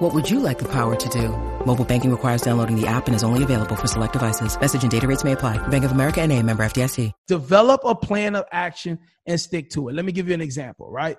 What would you like the power to do? Mobile banking requires downloading the app and is only available for select devices. Message and data rates may apply. Bank of America and a member FDIC. Develop a plan of action and stick to it. Let me give you an example, right?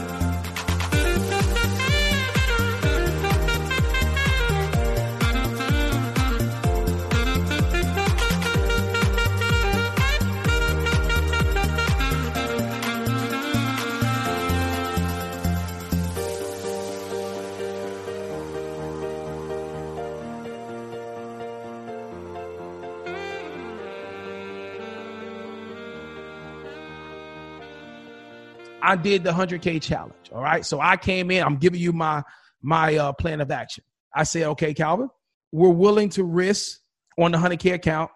I did the 100K challenge. All right. So I came in, I'm giving you my my uh, plan of action. I said, okay, Calvin, we're willing to risk on the 100K account.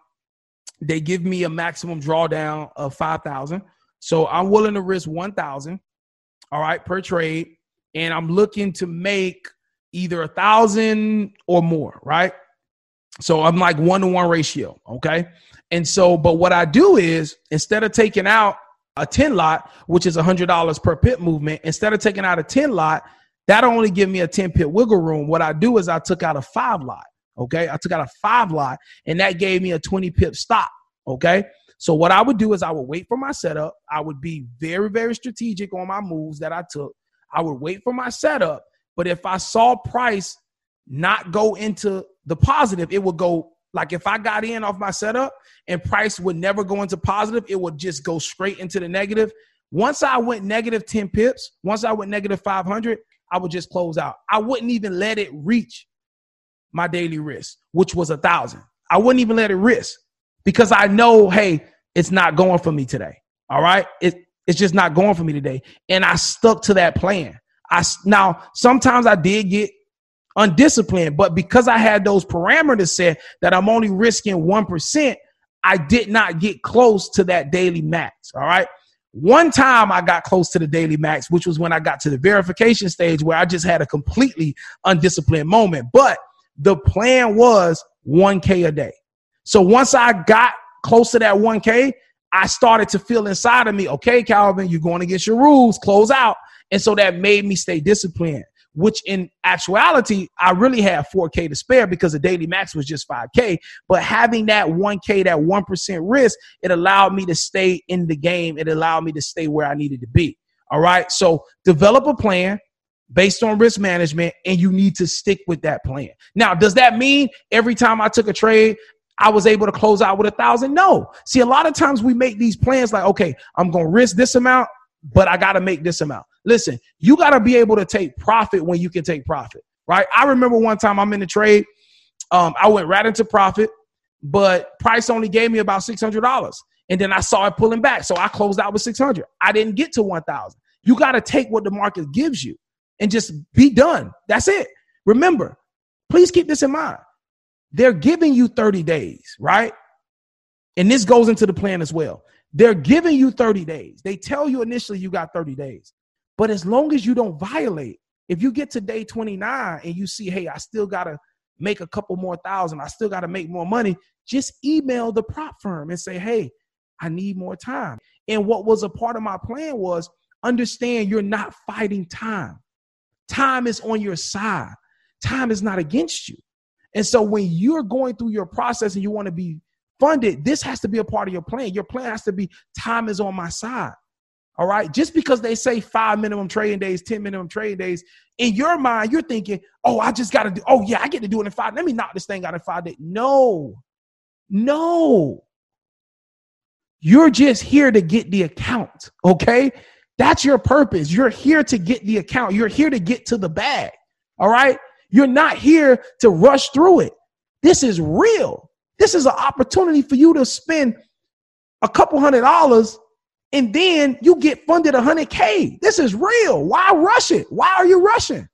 They give me a maximum drawdown of 5,000. So I'm willing to risk 1,000, all right, per trade. And I'm looking to make either a thousand or more, right? So I'm like one to one ratio, okay? And so, but what I do is instead of taking out a 10 lot, which is $100 per pip movement, instead of taking out a 10 lot, that only give me a 10 pip wiggle room. What I do is I took out a five lot. Okay. I took out a five lot and that gave me a 20 pip stop. Okay. So what I would do is I would wait for my setup. I would be very, very strategic on my moves that I took. I would wait for my setup. But if I saw price not go into the positive, it would go like if I got in off my setup and price would never go into positive, it would just go straight into the negative. Once I went negative 10 pips, once I went negative 500, I would just close out. I wouldn't even let it reach my daily risk, which was a thousand. I wouldn't even let it risk because I know, hey, it's not going for me today. All right. It, it's just not going for me today. And I stuck to that plan. I now sometimes I did get undisciplined. But because I had those parameters set that I'm only risking 1%, I did not get close to that daily max. All right. One time I got close to the daily max, which was when I got to the verification stage where I just had a completely undisciplined moment. But the plan was 1K a day. So once I got close to that 1K, I started to feel inside of me, okay, Calvin, you're going against your rules, close out. And so that made me stay disciplined which in actuality, I really had 4K to spare because the daily max was just 5K. But having that 1K, that 1% risk, it allowed me to stay in the game. It allowed me to stay where I needed to be. All right. So develop a plan based on risk management, and you need to stick with that plan. Now, does that mean every time I took a trade, I was able to close out with a thousand? No. See, a lot of times we make these plans like, okay, I'm going to risk this amount, but I got to make this amount. Listen, you got to be able to take profit when you can take profit, right? I remember one time I'm in the trade, um, I went right into profit, but price only gave me about six hundred dollars, and then I saw it pulling back, so I closed out with six hundred. I didn't get to one thousand. You got to take what the market gives you and just be done. That's it. Remember, please keep this in mind. They're giving you 30 days, right? And this goes into the plan as well. They're giving you 30 days. They tell you initially you got 30 days. But as long as you don't violate, if you get to day 29 and you see, hey, I still got to make a couple more thousand, I still got to make more money, just email the prop firm and say, hey, I need more time. And what was a part of my plan was understand you're not fighting time. Time is on your side, time is not against you. And so when you're going through your process and you want to be funded, this has to be a part of your plan. Your plan has to be time is on my side. All right. Just because they say five minimum trading days, 10 minimum trading days, in your mind, you're thinking, oh, I just got to do, oh, yeah, I get to do it in five. Let me knock this thing out in five days. No, no. You're just here to get the account. Okay. That's your purpose. You're here to get the account. You're here to get to the bag. All right. You're not here to rush through it. This is real. This is an opportunity for you to spend a couple hundred dollars and then you get funded a hundred K. This is real. Why rush it? Why are you rushing?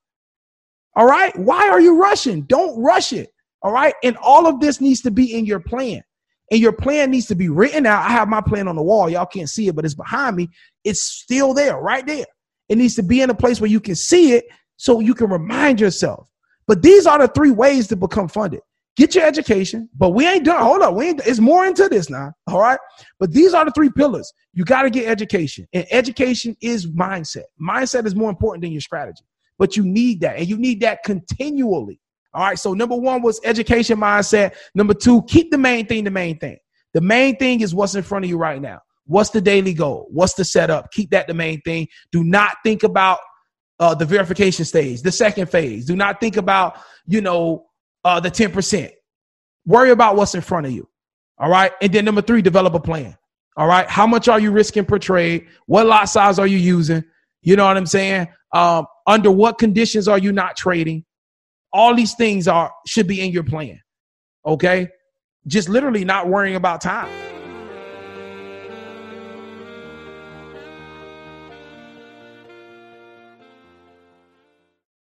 All right. Why are you rushing? Don't rush it. All right. And all of this needs to be in your plan. And your plan needs to be written out. I have my plan on the wall. Y'all can't see it, but it's behind me. It's still there, right there. It needs to be in a place where you can see it so you can remind yourself. But these are the three ways to become funded. Get your education, but we ain't done. Hold up, we ain't. It's more into this now. All right, but these are the three pillars. You got to get education, and education is mindset. Mindset is more important than your strategy, but you need that, and you need that continually. All right. So number one was education mindset. Number two, keep the main thing the main thing. The main thing is what's in front of you right now. What's the daily goal? What's the setup? Keep that the main thing. Do not think about uh, the verification stage, the second phase. Do not think about, you know, uh, the 10%. Worry about what's in front of you. All right. And then number three, develop a plan. All right. How much are you risking per trade? What lot size are you using? You know what I'm saying? Um, under what conditions are you not trading? All these things are should be in your plan. Okay? Just literally not worrying about time.